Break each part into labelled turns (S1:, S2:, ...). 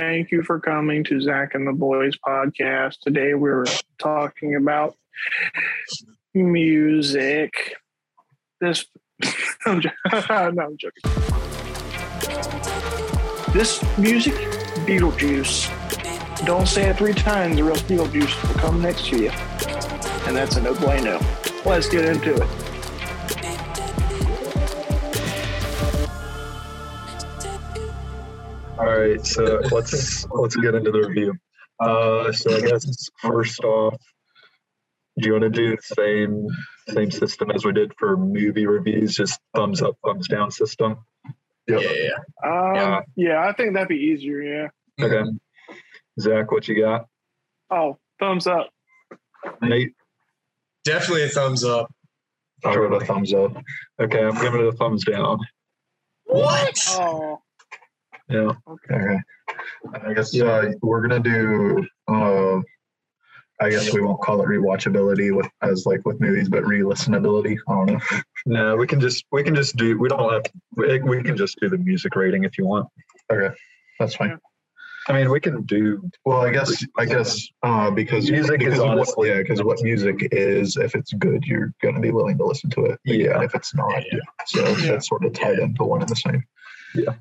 S1: Thank you for coming to Zach and the Boys podcast. Today we're talking about music. This, I'm jo- no, I'm joking. This music, Beetlejuice. Don't say it three times, or else Beetlejuice will come next to you. And that's a no bueno. Let's get into it.
S2: All right, so let's let's get into the review. Uh, so I guess first off, do you want to do the same same system as we did for movie reviews? Just thumbs up, thumbs down system.
S3: Yeah, yeah, yeah.
S1: Um,
S2: Yeah.
S1: yeah. I think that'd be easier. Yeah.
S2: Okay. Zach, what you got?
S1: Oh, thumbs up.
S2: Nate,
S3: Definitely a thumbs up.
S2: I'll give it a thumbs up. Okay, I'm giving it a thumbs down.
S3: What?
S1: Oh,
S2: Yeah.
S1: okay.
S4: Okay. I guess uh, we're gonna do. Uh, I guess we won't call it rewatchability with as like with movies, but re-listenability. I don't know.
S2: No, we can just we can just do we don't have we, we can just do the music rating if you want.
S4: Okay, that's fine.
S2: I mean, we can do
S4: Well, I guess I guess uh, because
S2: Music is
S4: because of what,
S2: honestly-
S4: yeah, because what music is, if it's good, you're gonna be willing to listen to it.
S2: Yeah.
S4: And if it's not,
S3: Yeah.
S4: so
S1: Yeah.
S4: that's sort of tied into one and the same.
S3: Yeah.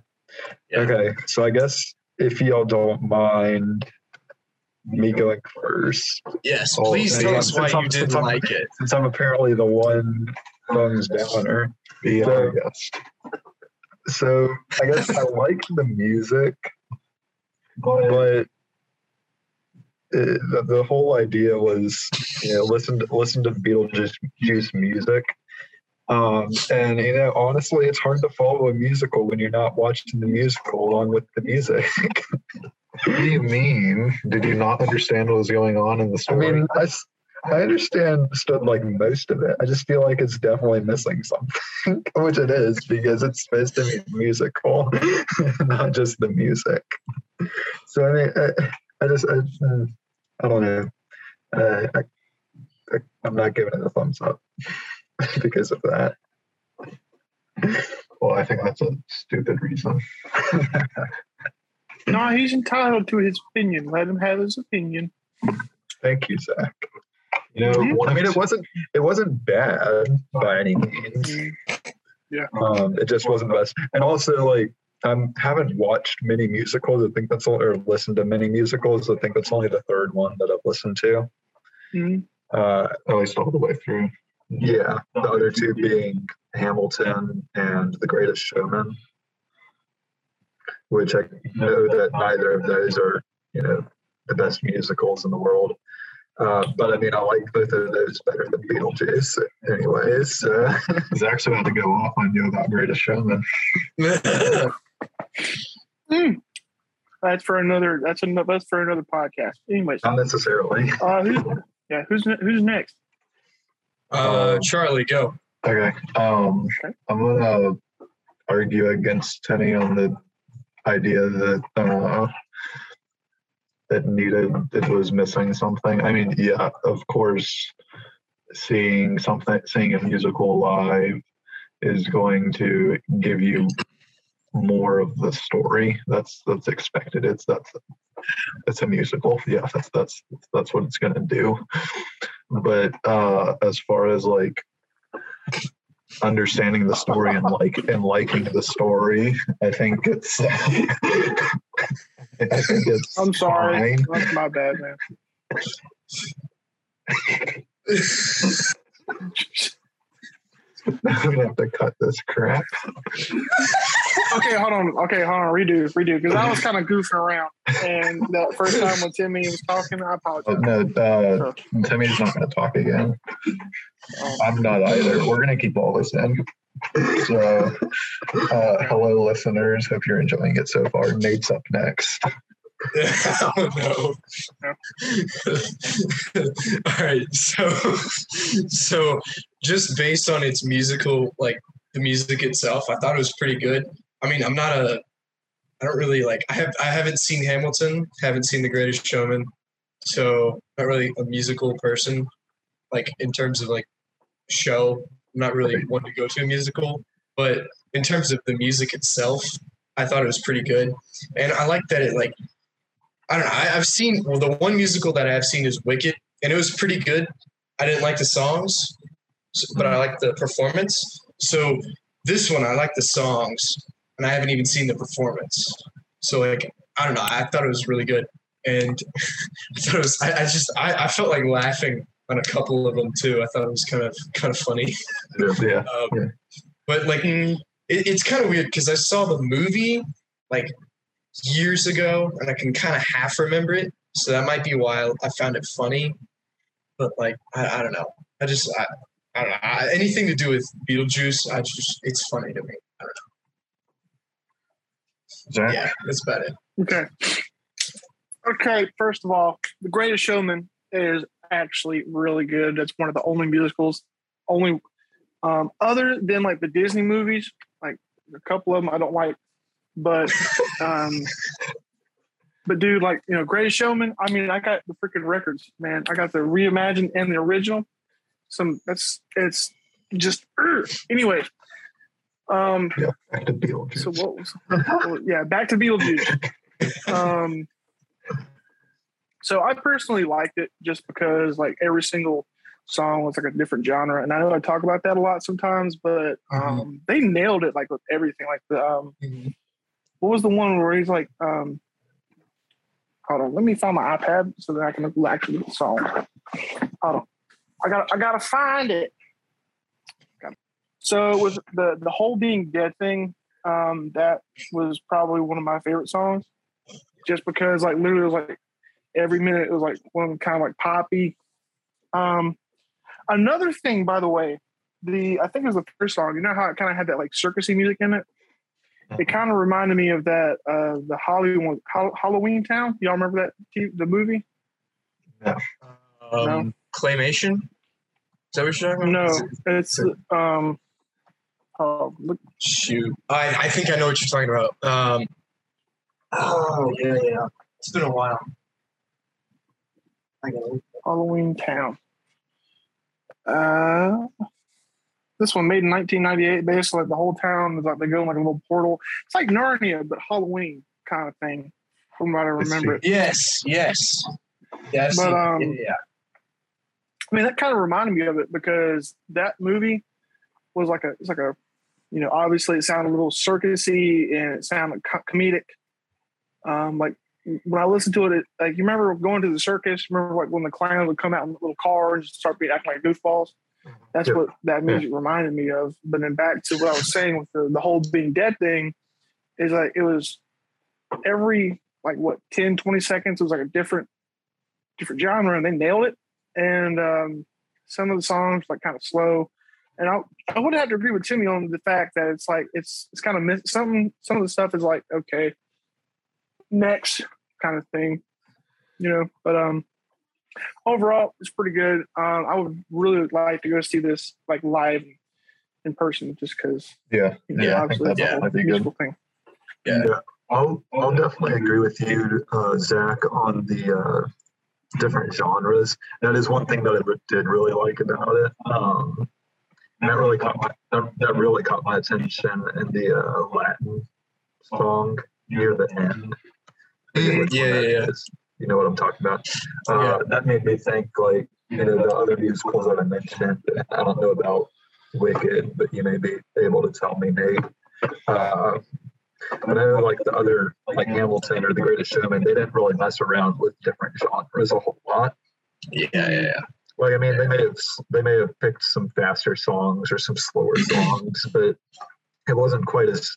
S2: Okay, so I guess if y'all don't mind me going first,
S3: Yes,
S4: Oh,
S3: please tell
S4: yeah,
S3: us why
S2: I'm-
S3: you didn't
S2: I'm-
S3: like it.
S2: since I'm apparently the one thumbs downer.
S4: Yeah,
S2: So-
S4: I guess.
S2: So I guess I like the music, but it, the, the whole idea was, you know, listen to listen to the Beetlejuice juice music. Um, and you know, honestly, it's hard to follow a musical when you're not watching the musical along with the music.
S4: What do you mean? Did you not understand what was going on in the story?
S2: I mean, I, I understand stood like most of it. I just feel like it's definitely missing something, which it is because it's supposed to be musical, not just the music. So I mean, I, I just I, mm, I don't know. I, I, I'm not giving it a thumbs up because of that.
S4: well, I think that's a stupid reason.
S1: No, he's entitled to his opinion. Let him have his opinion.
S2: Thank you, Zach.
S4: You know.
S2: I mean, it wasn't it wasn't bad by any means. Um, it just wasn't the best. And also, like, I haven't watched many musicals. I think that's all, or listened to many musicals. I think that's only the third one that I've listened to.
S1: Mhm.
S2: Uh,
S4: at least all the way through.
S2: Yeah, the other two being Hamilton and The Greatest Showman, which I know that neither of those are, you know, the best musicals in the world. Uh, but I mean, I like both of those better than Beetlejuice, anyways. Uh,
S4: Zach's about to go off on you about Greatest Showman.
S1: That's for another. That's another. That's for another podcast. Anyways,
S2: not necessarily.
S1: uh, who's, yeah, who's who's next?
S3: Uh, Charlie, go.
S4: Okay. Um,
S1: Okay.
S4: I'm gonna argue against Tenny on the idea that uh, that needed it was missing something. I mean, yeah, of course, seeing something, seeing a musical live is going to give you more of the story. That's that's expected. It's that's it's a musical. Yeah, that's that's that's what it's gonna do. But uh, as far as like understanding the story and like and liking the story, I think it's. I think it's.
S1: I'm sorry.
S4: fine.
S1: That's my bad, man.
S4: I'm gonna have to cut this crap.
S1: Okay, hold on. Okay, hold on. Redo, redo. Because I was kind of goofing around, and the first time when Timmy was talking, I apologize.
S4: no, uh, Timmy's not gonna talk again.
S1: Um,
S4: I'm not either. We're gonna keep all this in. So, uh, hello, listeners. Hope you're enjoying it so far. Nate's up next.
S3: oh no. All right. So so just based on its musical like the music itself, I thought it was pretty good. I mean, I'm not a I don't really like I have I haven't seen Hamilton, haven't seen The Greatest Showman. So not really a musical person. Like in terms of like show, I'm not really one to go to a musical. But in terms of the music itself, I thought it was pretty good. And I like that it like I don't know. I, I've seen well, the one musical that I have seen is Wicked, and it was pretty good. I didn't like the songs, but I liked the performance. So this one, I like the songs, and I haven't even seen the performance. So like, I don't know. I thought it was really good, and I thought it was. I, I just I, I felt like laughing on a couple of them too. I thought it was kind of kind of funny.
S2: Yeah.
S3: Um,
S2: Yeah.
S3: But like, it, it's kind of weird because I saw the movie like years ago, and I can kind of half remember it. So that might be why I found it funny. But like, I, I don't know. I just I, I don't know. I, anything to do with Beetlejuice, I just it's funny to me. I don't
S2: Zach?
S3: know. Yeah, that's about it.
S1: Okay. Okay, first of all, The Greatest Showman is actually really good. That's one of the only musicals, only um, other than like the Disney movies, like a couple of them I don't like, but um, but dude, like you know, Greatest Showman. I mean, I got the freaking records, man. I got the reimagined and the original. Some that's it's just anyway. Um,
S2: Yeah. Back to Beetlejuice.
S1: so what was well, yeah, back to Beetlejuice. Um, so I personally liked it just because like every single song was like a different genre, and I know I talk about that a lot sometimes, but um, they nailed it like with everything. Like the um, what was the one where he's like um, hold on, let me find my iPad so that I can actually look at the song. Hold on, I got I gotta find it. So with the the whole being dead thing, um, that was probably one of my favorite songs, just because like literally it was like every minute it was like one kind of like poppy. Um, another thing, by the way, the I think it was the first song. You know how it kind of had that like circusy music in it. It kind of reminded me of that uh, the Hollywood Hall- Halloween Town. Y'all remember that the movie?
S3: Um, Claymation. Is that what you're talking about?
S1: No, it's um. Oh,
S3: Shoot, I, I think I know what you're talking about. Um, oh yeah, yeah. It's been a while.
S1: Halloween Town. Uh, this one made in 1998. Basically, like the whole town is like they go in like a little portal. It's like Narnia, but Halloween kind of thing, from what I remember. It.
S3: Yes, yes, yes.
S1: But, um,
S3: yeah,
S1: I mean, that kind of reminded me of it because that movie was like a it's like a you know obviously it sounded a little circusy and it sounded co- comedic. Um, like when I listened to it, it, like you remember going to the circus. Remember like when the clowns would come out in little car and just start being acting like goofballs. That's
S2: Yeah.
S1: what that music reminded me of. But then back to what I was saying with the, the whole being dead thing is like it was every like what 10, 20 seconds it was like a different different genre and they nailed it. And um, some of the songs like kind of slow. And I I would have to agree with Timmy on the fact that it's like it's it's kind of miss some some of the stuff is like okay next kind of thing, you know. But um overall it's pretty good. Um I would really like to go see this like live in person just because
S2: Yeah.
S1: you know,
S2: Yeah, I think
S1: obviously
S2: that
S1: that's a whole
S2: might be good.
S1: musical thing.
S3: Yeah.
S2: I'll I'll definitely agree with you, uh, Zach, on the uh, different genres. That is one thing that I did really like about it. Um, and that really caught my that, that really caught my attention in the uh, Latin song near the end. I forget which
S3: yeah, yeah, yeah.
S2: You know what I'm talking about. Uh,
S3: Yeah.
S2: That made me think like you know the other musicals that I mentioned. I don't know about Wicked, but you may be able to tell me, Nate. Uh, I know like the other like Hamilton or The Greatest Showman, they didn't really mess around with different genres a whole lot.
S3: yeah, yeah, yeah.
S2: Like I mean, they may have they may have picked some faster songs or some slower songs, but it wasn't quite as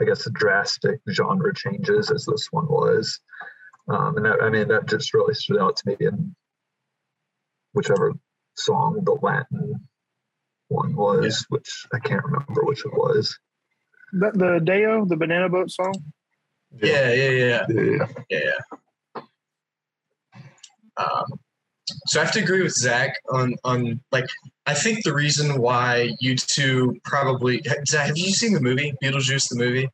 S2: I guess drastic genre changes as this one was. Um, and that, I mean, that just really stood out to me in whichever song the Latin one was, which I can't remember which it was.
S1: The, the Day-O, the Banana Boat song.
S3: Yeah, yeah, yeah,
S2: Yeah.
S3: yeah, yeah. Um, so I have to agree with Zach on on like I think the reason why you two probably Zach, have you seen the movie Beetlejuice the movie?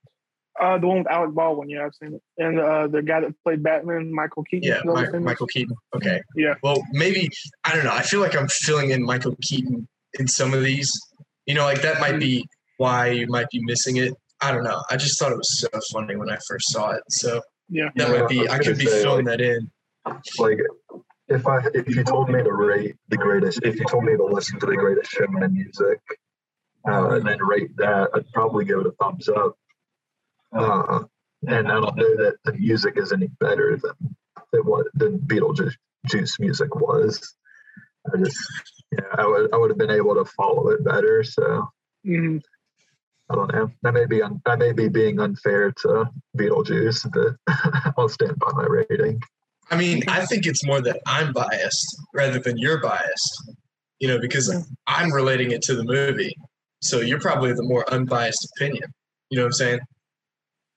S1: Uh, the one with Alec Baldwin, yeah, I've seen it. And uh, the guy that played Batman, Michael Keaton.
S3: Yeah,
S1: is that
S3: Mi-
S1: his name is?
S3: Michael Keaton. Okay.
S1: Yeah.
S3: Well, maybe I don't know. I feel like I'm filling in Michael Keaton in some of these. You know, like that might be why you might be missing it. I don't know. I just thought it was so funny when I first saw it. So
S1: Yeah.
S3: That
S4: Yeah,
S3: might be.
S4: I
S3: I could be
S4: say,
S3: filling
S4: like-
S3: that in.
S4: like if I if you told me to rate the greatest, if you told me to listen to the greatest showman music, uh, and then rate that, I'd probably give it a thumbs up. Uh, and I don't know that the music is any better than than what the Beetlejuice Juice music was. I just yeah, I would I would have been able to follow it better. So
S1: Mhm.
S4: I don't know. That may be un, that may be being unfair to Beetlejuice, but I'll stand by my rating.
S3: I mean, I think it's more that I'm biased rather than you're biased. You know, because I'm relating it to the movie. So you're probably the more unbiased opinion. You know what I'm saying?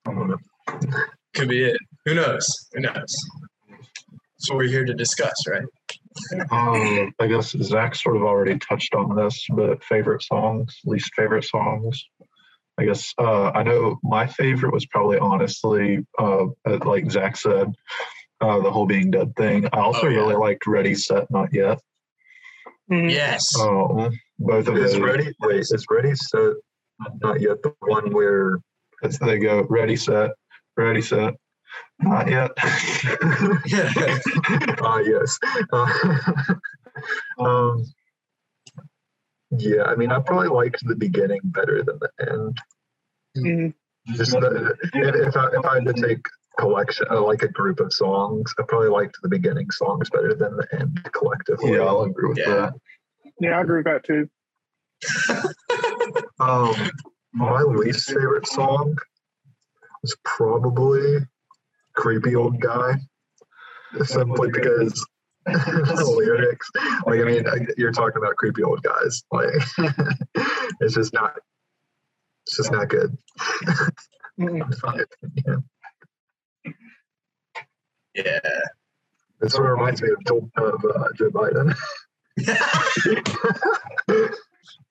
S4: I don't know.
S3: Could be it. Who knows? Who knows? That's what we're here to discuss, right?
S4: Um, I guess Zach sort of already touched on this, but favorite songs, least favorite songs. I guess uh, I know my favorite was probably honestly, uh, uh, like Zach said, uh, the whole being dead thing. I also
S3: Oh, yeah.
S4: really liked Ready Set Not Yet.
S1: Mhm.
S3: Yes.
S4: Um, both of
S2: Is
S4: those.
S2: ready? Wait, is ready set? Not yet. The one where
S4: As they go, Ready Set, Ready Set, Not Yet.
S2: ah yes. Uh, um, yeah, I mean, I probably liked the beginning better than the end.
S1: Mhm.
S2: Just the, if, if I if I had to take collection uh, like a group of songs, I probably liked the beginning songs better than the end collectively.
S4: yeah, I'll agree with
S3: Yeah.
S4: that.
S1: Yeah, I agree with that too.
S2: Um, my least favorite song was probably "Creepy Old Guy," simply because the lyrics. Like, I mean, you're talking about creepy old guys. Like, it's just not. It's just not good.
S1: Mhm.
S2: In my opinion.
S3: Yeah.
S2: It sort of reminds me of Joe, of uh, Joe Biden.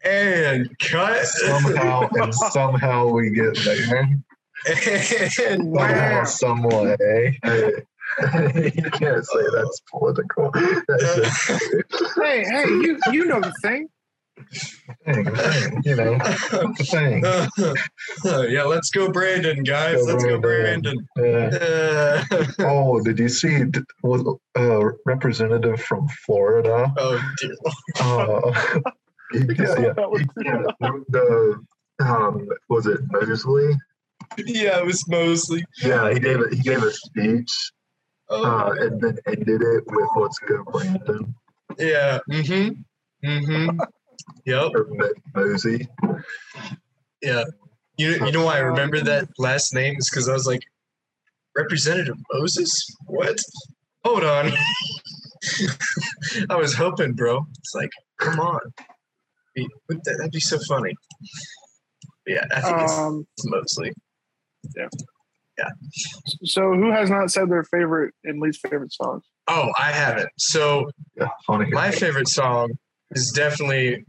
S3: And cut.
S4: Somehow and somehow we get there.
S3: and
S4: Somehow, some way.
S2: You can't say that's political. That's
S1: Hey, hey, you you know the thing.
S4: Thing, thing, you know, the thing.
S3: yeah, let's go, Brandon, guys.
S4: Go
S3: let's go,
S4: Brandon.
S3: Brandon.
S4: Yeah.
S3: Uh,
S4: Oh, did you see d- was a representative from Florida?
S3: oh dear.
S4: Uh, yeah, yeah.
S1: Was-
S2: yeah, the um, was it Mosley?
S3: Yeah, it was Mosley.
S2: Yeah, he gave it. He gave a speech
S3: Oh,
S2: uh, and then ended it with "Let's go, Brandon"
S3: yeah. Mm-hmm. Mm-hmm. Yep.
S2: or Mosey.
S3: Yeah. You you know why I remember that last name is because I was like, Representative Moses? What? Hold on. I was hoping, bro. It's like, come on. Wouldn't that- That'd be so funny. Yeah, I think it's,
S1: Um,
S3: it's Mosley.
S1: so who has not said their favorite and least favorite songs?
S3: Oh, I haven't. So
S4: Yeah, funny.
S3: my favorite song is definitely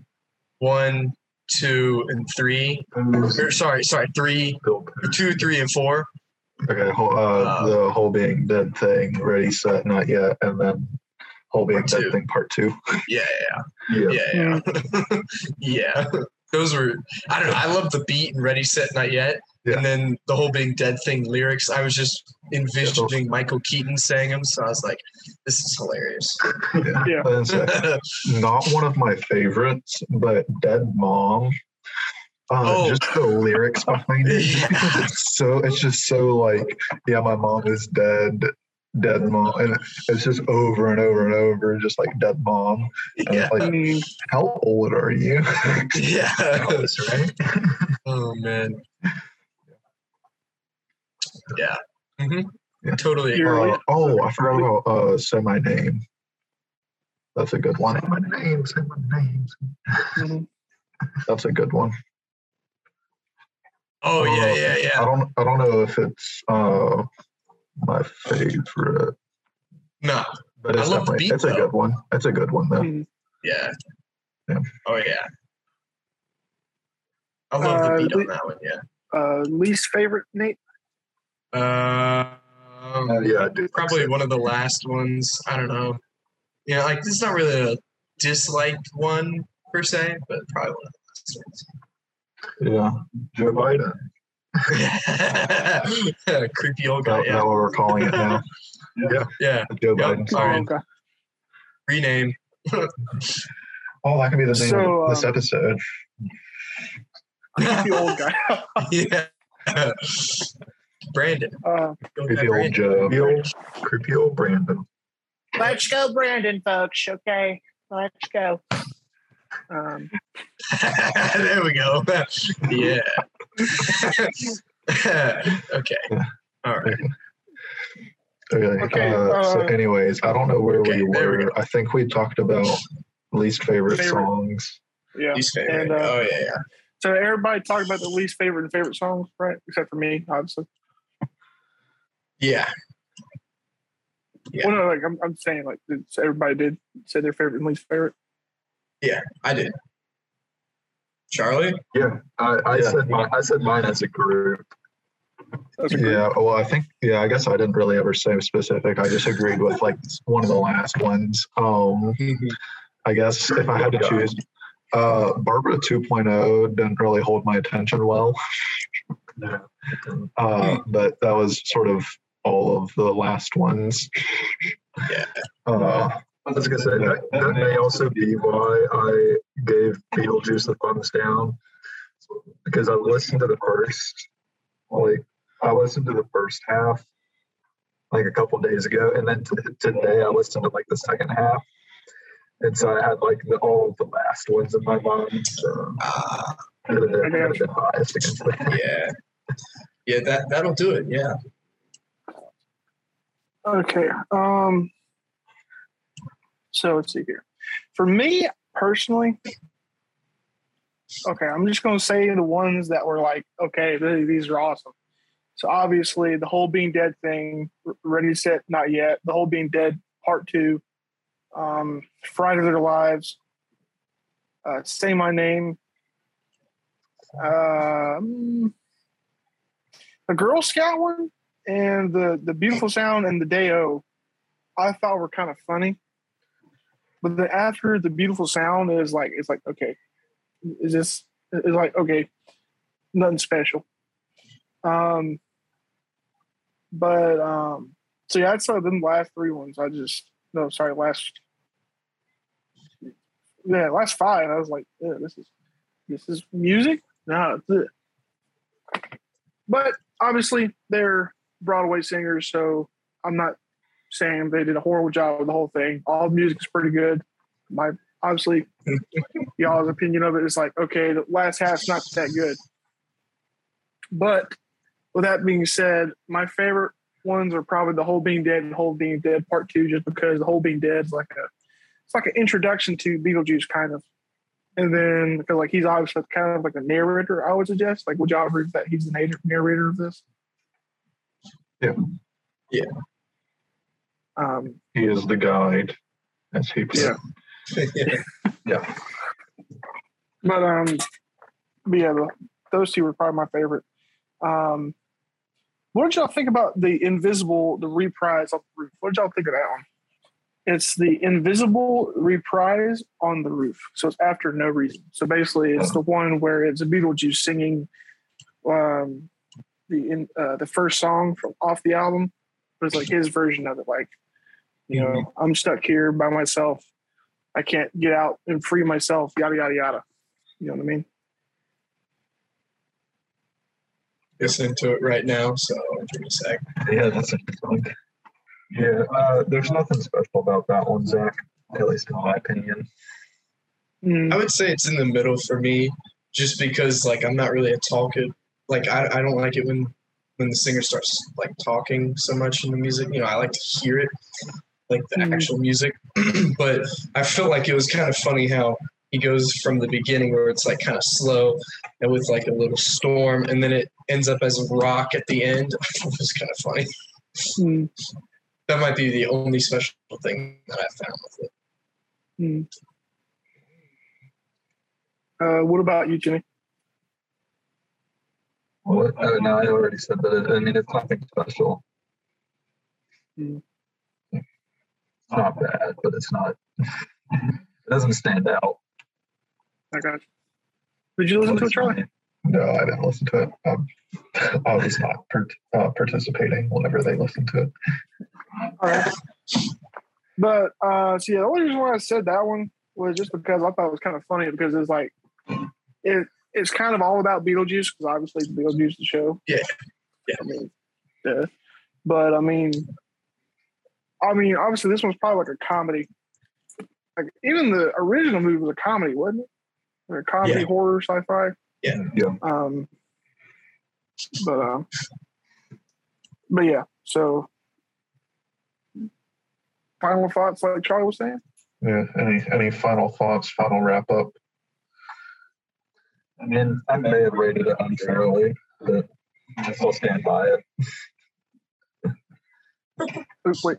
S3: one, two, and three. Or, sorry, sorry, three,
S2: Bill
S3: two, three, and four.
S4: Okay, whole, uh,
S3: Uh,
S4: the whole being dead thing, ready, set, not yet, and then whole being
S3: Part
S4: dead
S3: two.
S4: thing, part two.
S3: Yeah,
S2: Yeah.
S3: yeah, yeah, yeah. yeah. Those were I don't know. I love the beat and Ready Set Not Yet,
S4: Yeah.
S3: and then the whole being dead thing lyrics. I was just envisioning Michael Keaton saying them, so I was like, "This is hilarious."
S4: Yeah.
S1: Yeah.
S4: And not one of my favorites, but Dead Mom. Uh,
S3: Oh.
S4: Just the lyrics behind it. just because it's so it's just so like, yeah, my mom is dead, dead mom, and it's just over and over and over, just like dead mom. And
S3: yeah,
S4: it's like, how old are you?
S3: yeah.
S2: Elvis, right?
S3: Oh man. Yeah. hmm
S4: Yeah.
S3: Totally.
S4: Uh, oh, I forgot about uh, say my name. That's a good one.
S2: Say my name. Say my name.
S1: mhm.
S4: That's a good one.
S3: Oh yeah,
S4: Uh,
S3: yeah,
S4: I don't I don't know if it's uh my favorite,
S3: No.
S4: but
S3: I
S4: it's
S3: love the
S4: definitely
S3: beat,
S4: it's a good one. It's a good one though.
S1: Mhm.
S3: Yeah.
S4: Yeah.
S3: Oh yeah. I love
S1: Uh,
S3: the beat on
S1: the-
S3: that one. Yeah.
S1: Uh, least favorite, Nate.
S3: Um,
S2: Uh, yeah, I do. think
S3: probably one of the last ones. I don't know. You know, like it's not really a disliked one per se, but probably one of the last ones.
S4: Yeah.
S2: Joe Biden.
S3: Creepy old guy.
S4: that,
S3: Yeah.
S4: what we're calling it now?
S3: Yeah. yeah.
S4: Joe
S3: Yep.
S4: Biden.
S3: All right.
S1: okay.
S3: Rename.
S4: Oh, that could be the name
S1: So,
S4: of this
S1: um,
S4: episode.
S1: The old guy.
S3: yeah. Brandon.
S1: Uh,
S4: Creepy old
S3: Brandon.
S4: Joe. Creepy old, creepy old Brandon.
S1: let's go, Brandon, folks. Okay, let's go. Um,
S3: there we go. yeah. okay. All right.
S4: Okay.
S1: Okay,
S4: uh, so,
S1: uh,
S4: anyways, I don't know where
S3: okay,
S4: we were.
S3: we.
S4: I think we talked about least favorite,
S1: Favorite.
S4: songs.
S1: yeah.
S3: Least favorite.
S1: And, uh,
S3: oh yeah, yeah.
S1: So everybody talked about the least favorite and favorite songs, right? Except for me, obviously.
S3: Yeah. Yeah.
S1: Well, no, like I'm, I'm saying, like everybody did say their favorite and least favorite.
S3: Yeah, I did. Charlie?
S2: Yeah, I, I
S4: Yeah.
S2: said mine, I said mine as a group.
S1: That's
S4: Yeah. Well, I think. Yeah. I guess I didn't really ever say specific. I just agreed with like one of the last ones. Um. I guess if I had to choose, uh, Barbara 2.0 didn't really hold my attention well.
S2: No.
S4: Uh, but that was sort of all of the last ones.
S3: Yeah.
S4: Uh,
S2: I was gonna say that, that may also be why I gave Beetlejuice the thumbs down because I listened to the first, like I listened to the first half like a couple days ago, and then t- today I listened to like the second half, and so I had like the, all of the last ones in my mind. So I would have been, been biased against that.
S3: yeah. Yeah, that that'll do it. Yeah.
S1: Okay. Um. So let's see here. For me personally, okay, I'm just gonna say the ones that were like, okay, th- these are awesome. So obviously, the whole being dead thing, ready set, not yet. The whole being dead part two, um, Fright of Their Lives, uh, say my name, um, the Girl Scout one, and the the beautiful sound and the day o i thought were kind of funny. But then after the beautiful sound is like it's like okay is this it's like okay nothing special. Um but um so yeah i'd say them last three ones. I just no sorry last yeah last five i was like yeah, this is this is music? No it. but obviously they're Broadway singers, so I'm not saying they did a horrible job with the whole thing. All the music's pretty good. My obviously y'all's opinion of it is like, okay, the last half's not that good. But with that being said, my favorite ones are probably the whole being dead and whole being dead part two, just because the whole being dead is like a it's like an introduction to Beetlejuice kind of. And then because like he's obviously kind of like a narrator, I would suggest. Like, would y'all agree that he's the narrator narrator of this?
S4: Yeah.
S3: Yeah.
S1: Um,
S4: he is the guide, as he put it.
S1: Yeah.
S3: yeah.
S1: but um, but yeah, those two were probably my favorite. Um, what did y'all think about the invisible, the reprise on the roof? What did y'all think of that one? It's the invisible reprise on the roof, so it's after no reason. So basically, it's the one where it's a Beetlejuice singing um, the in, uh, the first song from off the album, but it's like his version of it. Like, you know, I'm stuck here by myself. I can't get out and free myself. Yada yada yada. You know what I mean?
S3: Listen to it right now, so give me a sec.
S4: Yeah, that's a good song.
S2: Yeah, uh, there's nothing special about that one, Zach. At least in my opinion.
S1: Mm,
S3: I would say it's in the middle for me, just because like I'm not really a talker. Like I, I don't like it when when the singer starts like talking so much in the music. You know, I like to hear it, like the
S1: Mhm.
S3: actual music. but I felt like it was kind of funny how he goes from the beginning where it's like kind of slow and with like a little storm, and then it ends up as a rock at the end. I thought it was kind of funny.
S1: mm,
S3: That might be the only special thing that I found with it.
S1: mm. Uh, what about you, Jimmy?
S2: What? Oh, no, I already said that. I mean, it's nothing special.
S1: Hmm.
S2: It's not bad, but it's not. it doesn't stand out.
S1: I got you. Did you listen to it, Charlie?
S4: No, I didn't listen to it. Um, I was not part- uh, participating whenever they listened to it.
S1: All right. But uh, so yeah, the only reason why I said that one was just because I thought it was kind of funny because it's like it it's kind of all about Beetlejuice because obviously it's Beetlejuice the show.
S3: Yeah. Yeah.
S1: I mean, yeah. But I mean, I mean, obviously this one's probably like a comedy. Like even the original movie was a comedy, wasn't it? Or a comedy
S3: Yeah.
S1: horror sci-fi.
S3: Yeah.
S4: Yeah.
S1: Um. But um. But yeah, so final thoughts, like Charlie was saying.
S4: Yeah. Any any final thoughts? Final wrap up?
S2: I mean, I may have rated it unfairly, but I still stand by it.
S1: Oops, wait.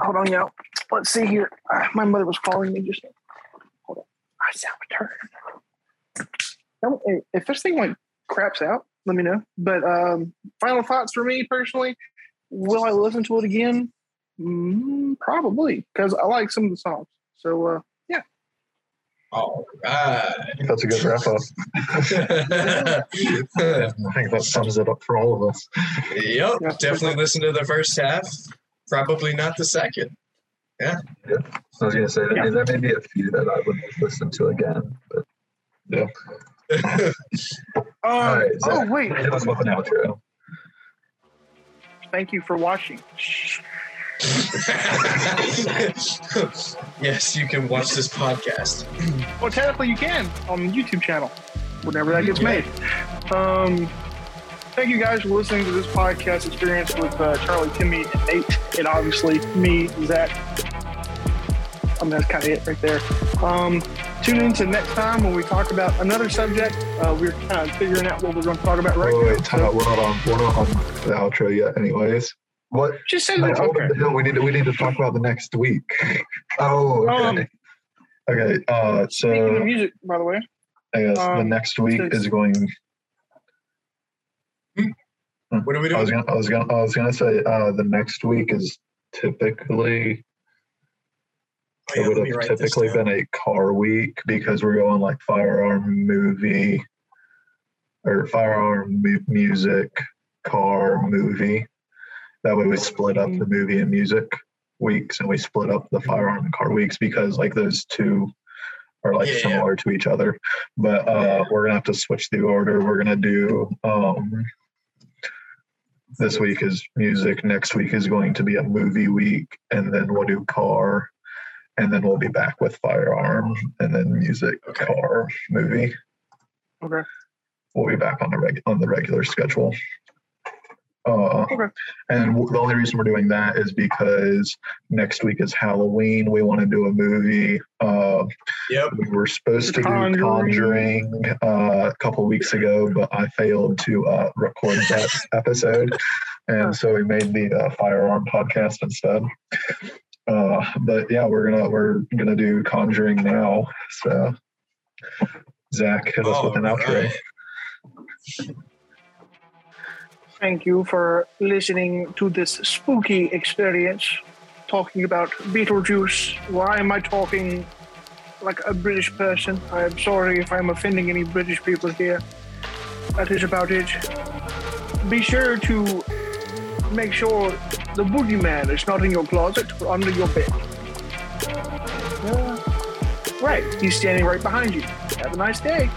S1: Hold on, y'all. Let's see here. Ah, my mother was calling me just. Hold on. I sound return. Don't- If this thing like craps out, let me know. But um, final thoughts for me personally. Will I listen to it again? Mm, probably because I like some of the songs. So uh,
S3: All right.
S4: That's a good wrap up. I think that sums it up for all of us.
S3: yep. Definitely listen to the first half. Probably not the second. Yeah. yeah.
S2: I was gonna say, I
S1: Yeah.
S2: mean, there may be a few that I would listen to again, but
S1: um,
S2: right,
S1: oh wait,
S2: hit us with an outro.
S1: thank you for watching. Shh.
S3: yes, you can watch this podcast.
S1: Well, technically, you can on the YouTube channel whenever that gets
S3: Yeah.
S1: made. Um, thank you guys for listening to this podcast experience with uh, Charlie, Timmy, and Nate, and obviously me, Zach. I mean, that's kind of it right there. Um, tune in to next time when we talk about another subject. Uh, we're kind of figuring out what we're going to talk about right
S4: Wait, wait,
S1: now.
S4: time out. We're not on. We're not on the outro yet. Anyways,
S2: What?
S1: Just say
S4: I
S1: that.
S4: told
S1: Okay.
S4: no, we need to. We need to talk about the next week.
S2: Oh, okay.
S1: Um,
S4: Okay. Uh, so
S1: music, by the way,
S4: I guess the
S1: um,
S4: next week is going.
S3: What are we doing?
S4: I was
S3: doing?
S4: gonna. I was gonna. I was gonna say uh, the next week is typically
S3: Oh, yeah,
S4: it would have typically been a car week because we're going like firearm movie or firearm mu- music car movie. That way we split up the movie and music weeks and we split up the firearm and car weeks because like those two are like
S3: Yeah, yeah.
S4: similar to each other. But uh, we're gonna have to switch the order. We're gonna do um, this week is music. Next week is going to be a movie week, and then we'll do car, and then we'll be back with firearm, and then music,
S3: Okay.
S4: car, movie.
S1: Okay.
S4: We'll be back on the reg- on the regular schedule. Uh,
S1: Okay.
S4: And w- the only reason we're doing that is because next week is Halloween. We want to do a movie. Uh,
S3: Yep.
S4: we were supposed to do
S1: Conjuring.
S4: Conjuring uh, a couple weeks ago, but I failed to uh, record that episode, and so we made the uh, firearm podcast instead. Uh, but yeah, we're gonna we're gonna do Conjuring now. So Zach, hit us with an outro.
S3: right.
S1: Thank you for listening to this spooky experience talking about Beetlejuice. Why am I talking like a British person? I'm sorry if I'm offending any British people here. That is about it. Be sure to make sure the boogeyman is not in your closet or under your bed. Uh, right, he's standing right behind you. Have a nice day.